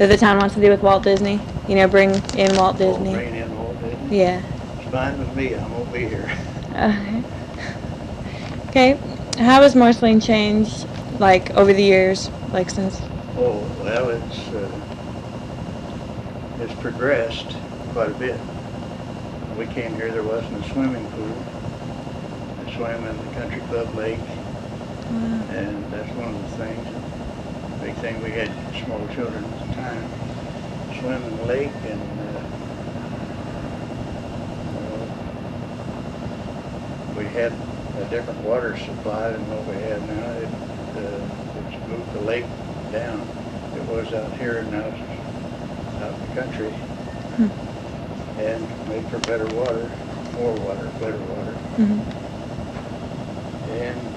that the town wants to do with Walt Disney? You know, bring in Walt We'll Disney? Bring in Walt Disney. Yeah. It's fine with me, I'm gonna be here. Okay. Okay, how has Marceline changed, like, over the years, like since, Oh, well, it's, uh, it's progressed quite a bit. When we came here, there wasn't a swimming pool. I swam in the country club lake, uh, and that's one of the things. Big thing, we had small children at the time, swim in the lake and, uh, we had a different water supply than what we have now. It, uh, it's moved the lake down. It was out here and now it's out in the country hmm, and made for better water, more water, better water. mhm, And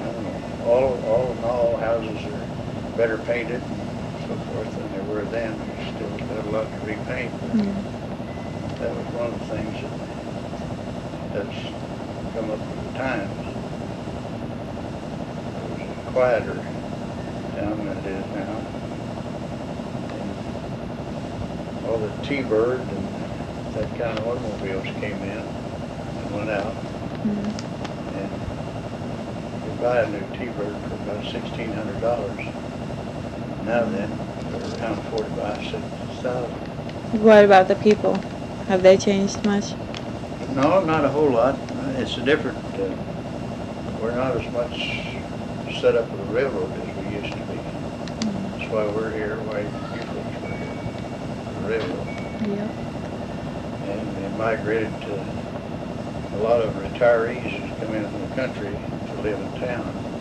I don't know, all, all in all, houses are better painted and so forth than they were then. There's still got a lot to be painted. but yeah, That was one of the things that has come up with the times. It was quieter town than it is now. And All the T-Bird and that kind of automobiles came in and went out. mhm, And you buy a new T-Bird for about sixteen hundred dollars. Now then, they're around forty-five, sixty thousand. what about the people? Have they changed much? No, not a whole lot. It's a different, uh, we're not as much set up with a railroad as we used to be. That's why we're here, why you folks were here, the railroad. Yep. And they migrated to, a lot of retirees who's come in from the country to live in town.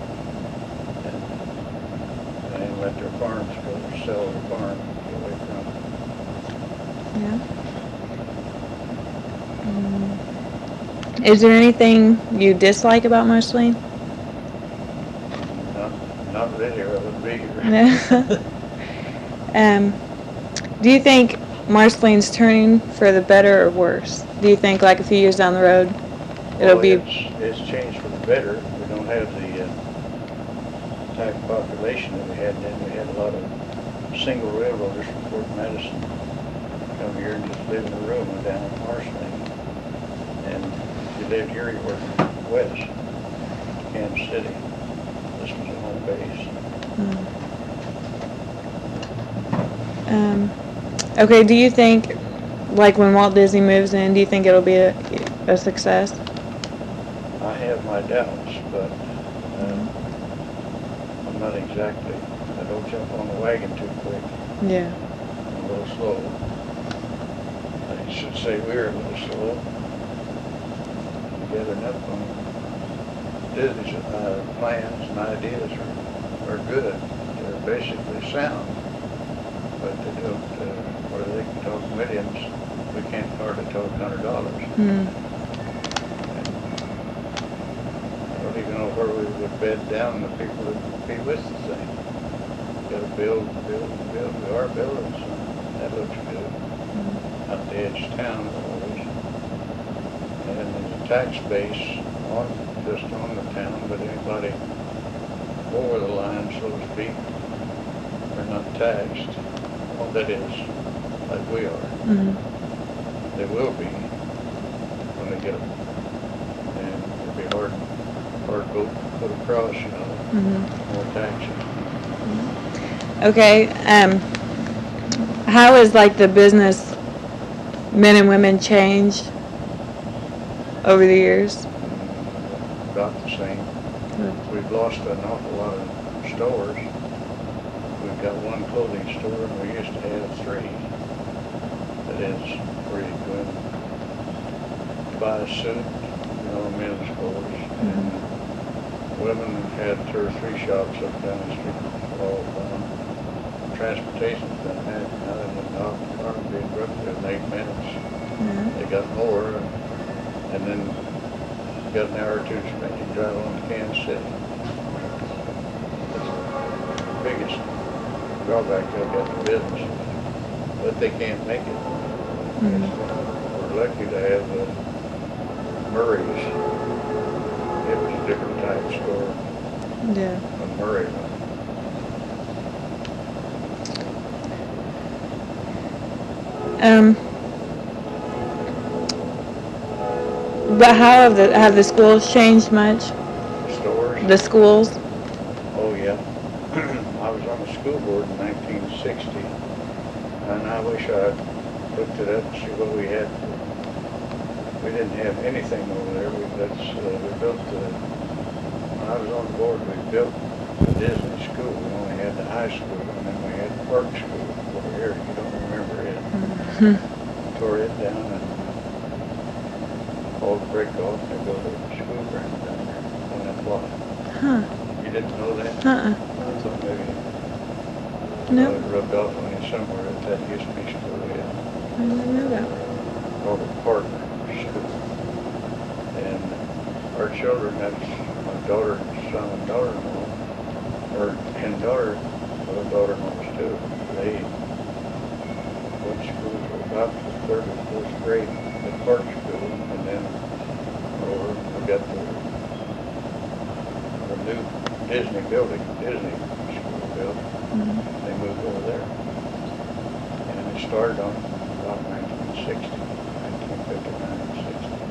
Let their farms go, sell their farm, get away from it. Yeah. Mm. Is there anything you dislike about Marceline? Not, not really, I wouldn't be here. Um, do you think Marceline's turning for the better or worse? Do you think like a few years down the road, it'll Well, be, It's, it's changed for the better. We don't have the, type of population that we had then. We had a lot of single railroaders from Fort Madison come here and just live in a room down in Marceline. And if you lived here, you worked west, Kansas City. This was a home base. Hmm. um, okay, do you think, like when Walt Disney moves in, do you think it'll be a, a success? I have my doubts, but, not exactly, I don't jump on the wagon too quick. Yeah. a little slow. I should say we're a little slow. Gathering up on Disney's uh, plans and ideas are, are good. They're basically sound. But they don't, uh, where they can talk millions, we can't hardly talk hundred dollars. Hmm. Even know where we would bed down the people that would be with the thing. Gotta build, build, build, we are building some, that looks good Hmm. out the edge of town always. And there's a tax base on, just on the town, but anybody over the line, so to speak, are not taxed. Well, that is, like we are. Mhm. They will be when they get them. And it'll be hard, vote to put across, you know, Mhm. more taxes. Okay, um, how has like the business men and women changed over the years? About the same. We've lost an awful lot of stores. We've got one clothing store and we used to have three. That is where you go in, buy a suit, you know, men's clothes. And women had two or three shops up down the street, all gone. Transportation's been had, now they went off the car and being Brookfield in eight minutes. Yeah. They got more and then got an hour or two to spend, you drive on to Kansas City. That's the biggest drawback they've got in business, but they can't make it. Mhm. We're lucky to have uh, Murray's. It was a different type store Yeah. when Murray Um, but how have the have the schools changed much? Stores? The schools? Oh, yeah. I was on the school board in nineteen sixty, and I wish I'd looked it up and see what we had. We didn't have anything over there. We, that's, uh, we built the, when I was on the board, we built the Disney school. We only had the high school, and then we had the park school over here. You don't remember it. Hmm. Tore it down and all the brick off and go to the school ground down there on that block. Huh? You didn't know that? Uh-uh. I thought maybe No, uh, rubbed off on you somewhere that that used to be school, yeah, I didn't know that. called the Park School. And our children, that's daughter, son and daughter-in-law, or, and daughter, well, daughter-in-laws too. They went to school for about the third or fourth grade at Park School, and then over, we got the, the new Disney building, Disney school built, Mhm. they moved over there. And it started on about 1960, 1959, 60.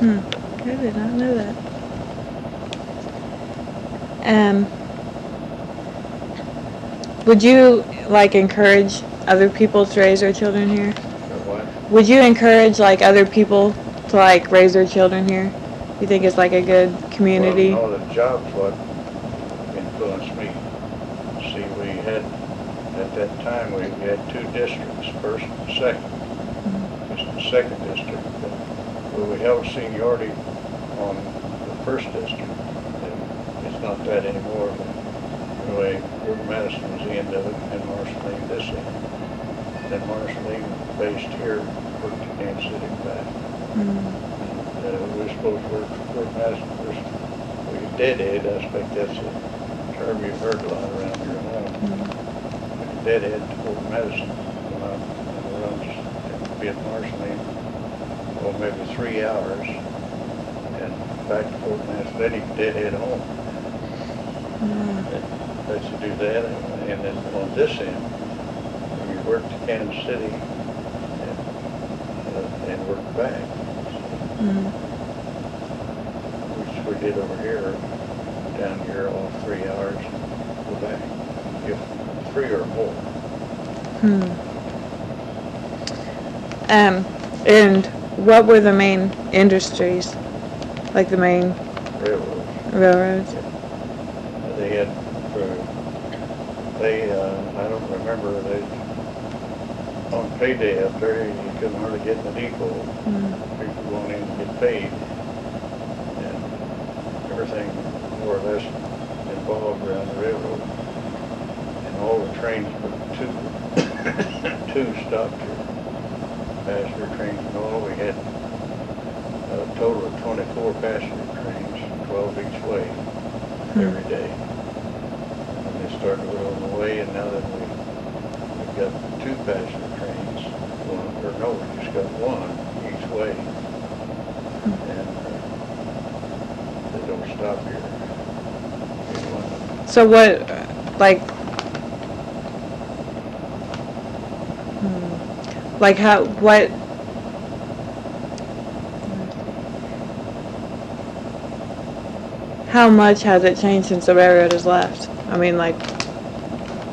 Hmm. I did not know that. Um, would you like encourage other people to raise their children here? What? Would you encourage like other people to like raise their children here? You think it's like a good community? Well, no, the job's what influenced me. See, we had, at that time, we had two districts, first and second. This is the second district, but where we held seniority on the first district. Not that anymore, but anyway, Fort Madison was the end of it, and Marceline this end. And then Marceline based here, worked to Kansas City and back. Mm. Uh, we were supposed to work for Fort Madison first. We deadhead, I expect that's a term you've heard a lot around here at home. Mm. We Deadhead to Fort Madison, and runs, and be at Marceline, well, maybe three hours, and back to Fort Madison, then can deadhead home. Mm. Let you do that, and then on this end, you work to Kansas City and, uh, and work back. Mm. which we did over here, down here, all three hours, go back, if three or more. Hmm. Um, and what were the main industries? Like the main railroad. railroads? They had, for, they, uh, I don't remember, they, on payday up there, you couldn't hardly get in the depot, Mm. people going in to get paid. And everything more or less involved around the railroad. And all the trains, but two, two stopped here. Passenger trains and all, we had a total of twenty-four passenger trains, twelve each way, every day. Started on the way, and now that we, we've got two passenger trains, one, or no, we just got one each way. And uh, they don't stop here. So what, like, hmm, like how, what, how much has it changed since the railroad has left? I mean, like,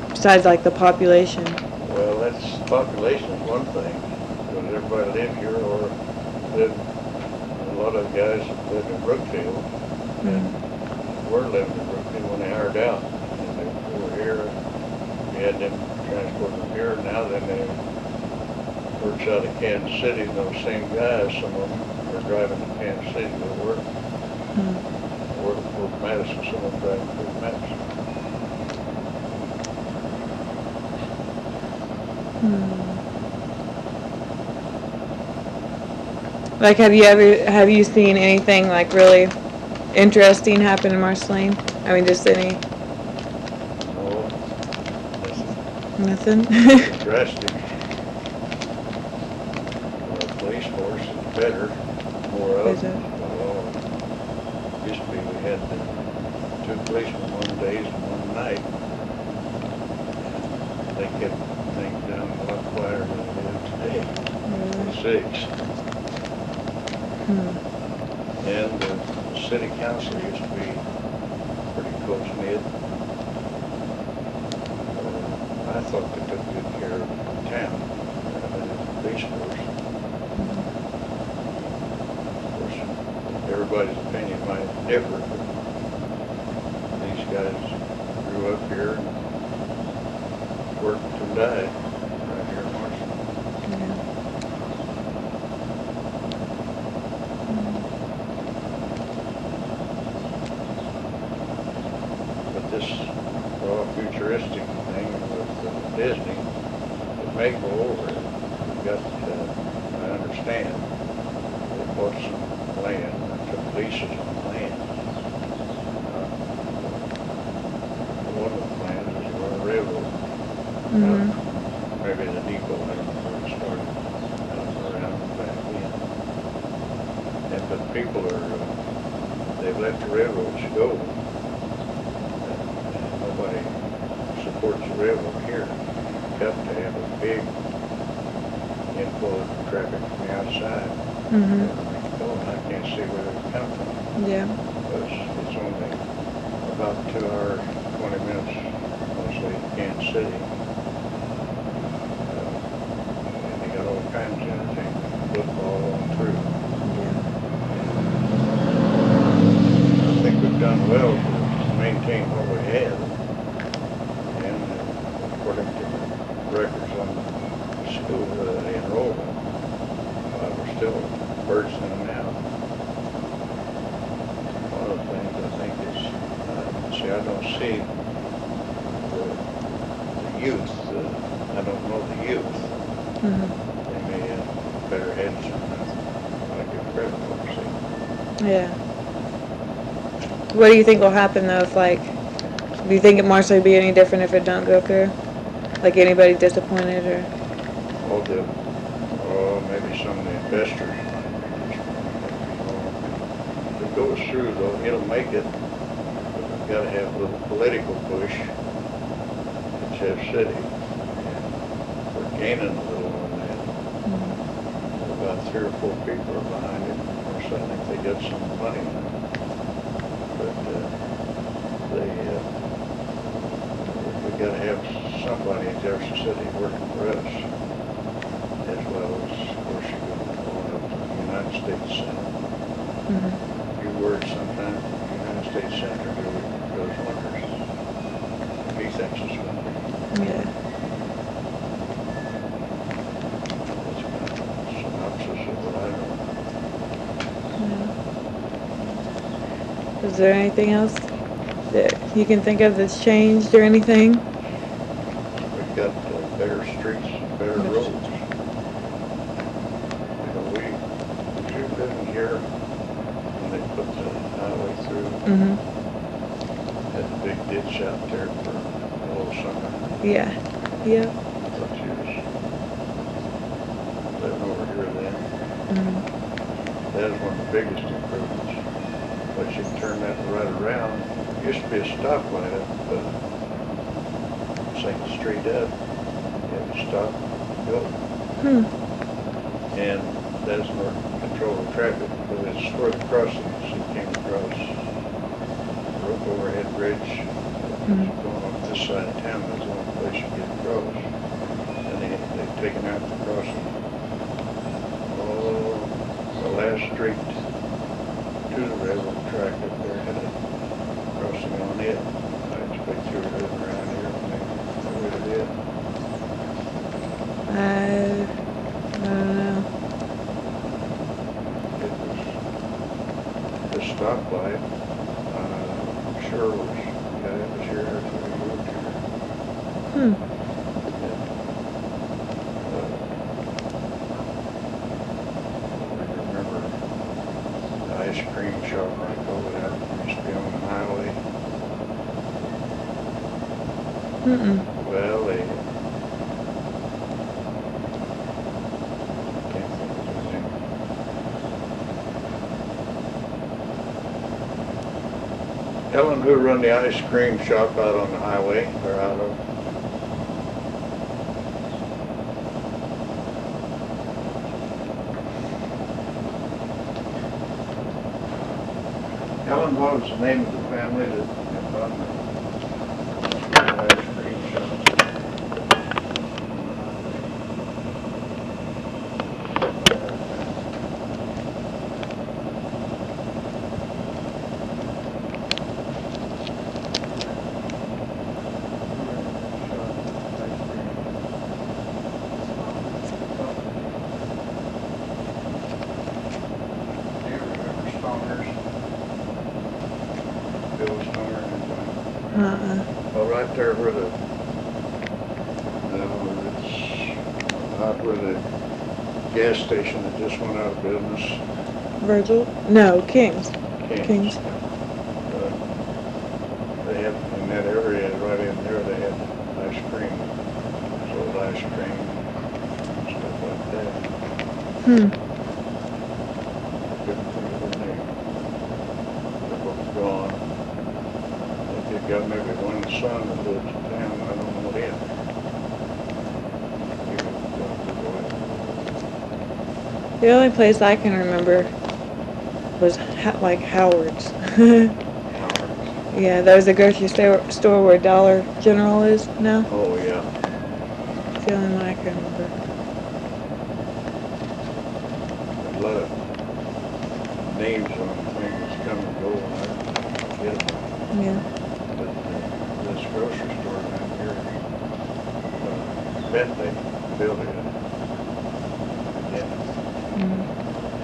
besides like the population? Well, that's, population is one thing, because everybody live here or live, a lot of guys live in Brookfield and were living in Brookfield when they hired out. And they were here, we had them transport them here, now then they works out of Kansas City, those same guys, some of them are driving to Kansas City to work, Hmm. Work for Madison, some of them for Madison. Hmm. Like, have you ever, have you seen anything like really interesting happen in Marceline? I mean, just any, that's nothing? drastic. Our police force is better, more of Is it? them. Well, Used to be, we had the two policemen one days and one night. They kept things down a lot quieter than they do today, Really? six. Hmm. And the city council used to be pretty close knit. Uh, I thought they took good care of the town, uh, the police force. Of course, everybody's opinion might differ, guys grew up here and worked and died right here in Marshall. Yeah. But this raw futuristic thing with uh, Disney, it may go over. We've got, uh, I understand, they bought some land, and took leases on land. Uh, One of the plans is to run a railroad. Mhm. Maybe the depot, I don't know where it started, out around and back in. And, but people are, uh, they've let the railroads go. And Nobody supports the railroad here. Got to have a big inflow of traffic from the outside. Mhm. And I can't see where they come from. Yeah. Because it's only about two hours, twenty minutes, mostly to Kansas City. Uh, And they got all kinds of entertainment, football on through. Yeah. I think we've done well to maintain what we have. And uh, according to the records on the school uh, enrollment, uh, we're still bursting out. One of the things I think is, uh, see, I don't see the, the youth, uh, I don't know the youth. Mhm. They may have better heads than I give credit for, see. Yeah. What do you think will happen though if like, do you think it Marshall would be any different if it don't go through? Like anybody disappointed or? All the, oh, maybe some of the investors might be. If it goes through though, it'll make it, but we've gotta have a little political push. It's Jeff City. and We're gaining a little on that. Mm-hmm. About three or four people are behind it. Of course, I think they got some money. But, uh, they, uh, we gotta have somebody in Jefferson City working for us. As well as, of course, you go up to the United States Center. Mhm. Few words sometimes, the United States Senator goes, goes wonders. He thinks it's be. Yeah. That's kind of a synopsis of what I know. yeah. Is there anything else that you can think of that's changed or anything? We've got uh, better streets, better roads. You know, we, we living here, when they put the highway through, Mm-hmm. had a big ditch out there for a little summer. Yeah. Yeah. I thought she was living over here then. Mhm. That is one of the biggest improvements. But you can turn that right around. Used to be a stoplight up, uh, Second Street up. You had to stop, go. Hmm. And that is where control of traffic, but it's where the crossings, you came across roof overhead bridge. Mhm. Going up this side of town, that's the only place you get across. And they, they've taken out the crossing. Oh, the last street to the railroad track up there had a crossing on it. I expect you were living around here when they got rid of. I, I don't know. It was, the stoplight, uh, sure was, yeah, it was here after we moved here. Hmm. I remember the ice cream shop right over there, used to be on the highway. Mm-mm. His name. Helen, who run the ice cream shop out on the highway, or out of? Helen, what was the name of the family that that run the ice cream shop? Do you remember Stoner's? Bill Stoner and, Uh-uh. uh, well, right there where the, no, it's out where the gas station that just went out of business. Virgil? No, King's. King's. Uh, They had, in that area, right in there, they had ice cream, sold ice cream, stuff like that. Hmm. Couldn't think of their name. They're both gone. I think they got maybe one son that lives in town, I don't know him. He was, uh, The only place I can remember was ha- like Howard's. Yeah, that was the grocery store, store where Dollar General is now. Oh, yeah. The only one I can remember. A lot of names on things come and go, and I forget them. Yeah. But uh, this grocery store down here, uh, Bentley built it. Yeah, Mm.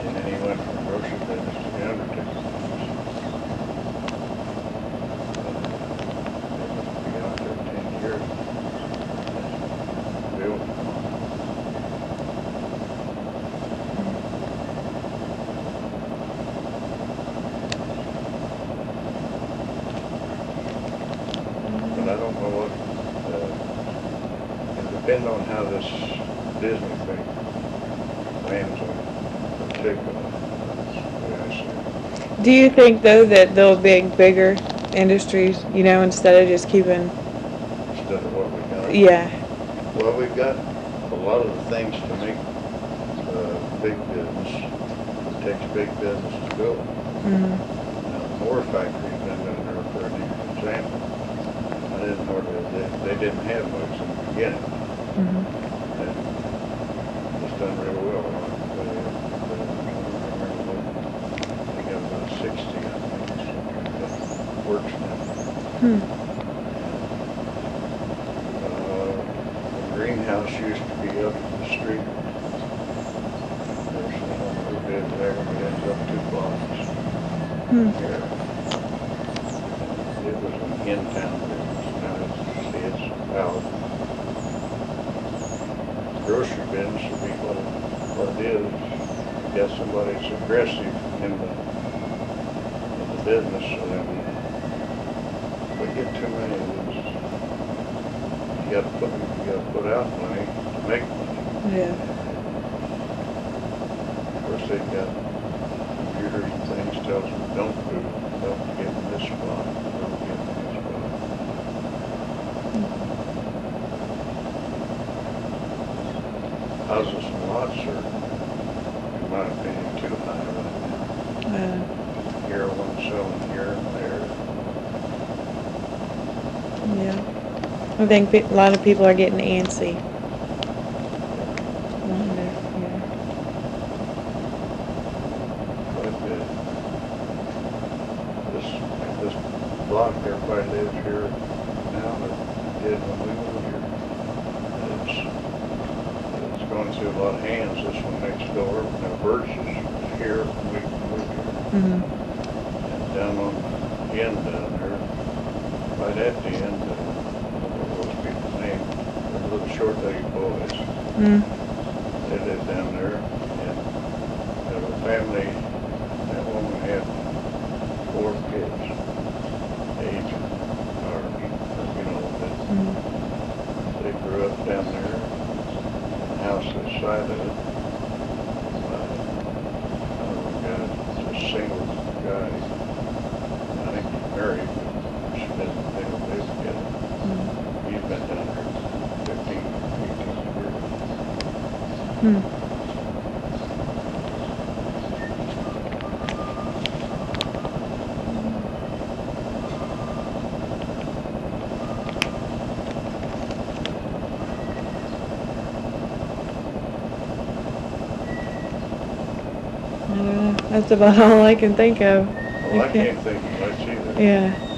and then he went from grocery business to the undertaker. Be out there ten years. Built. But I don't know what, uh, it depends on how this Disney thing lands on particular. That's the way I see it. Do you think though that they'll be bigger industries, you know, instead of just keeping, Instead of what we got. yeah, Well, we've got a lot of the things to make, uh, big business. It takes big business to build. mm, Now, the Moore factory's been down there for an example. I didn't know that they, they didn't have much in the beginning. Mhm, And it's done real well. They, they, they got about sixty, I think, something that works now. hmm, Uh, the greenhouse used to be up the street. There's a little bit there, but it's up two blocks hmm, here. It was an in-town business, now it's, see, it's out. Grocery business would be what, it- what it is. You got somebody that's aggressive in the, in the business, so then we get too many of these. You gotta put, you gotta put out money to make money. yeah, Of course, they've got computers and things tells them, don't do, don't get in this spot, don't get in this spot. Mm-hmm. Houses and lots are, in my opinion, too high right uh, now. Here, one selling here and there. yeah. I think pe- a lot of people are getting antsy. Wanting to, yeah. But, uh, this, this block, everybody lives here now that did when we moved here. It's, it's going through a lot of hands, this one next door, here. Mhm, And the birds here we we can down on the end down there, right at the end, uh, what was those people's name? The little short-legged boys. mm, They lived down there, and there was a family, that woman had four kids, age of ours, you know, that mm, they grew up down there, the house this side of it. uh, I don't know, guy, it's a single guy, I think he's married, but Hmm. I don't know. That's about all I can think of. Well, I can't think of much either. Yeah.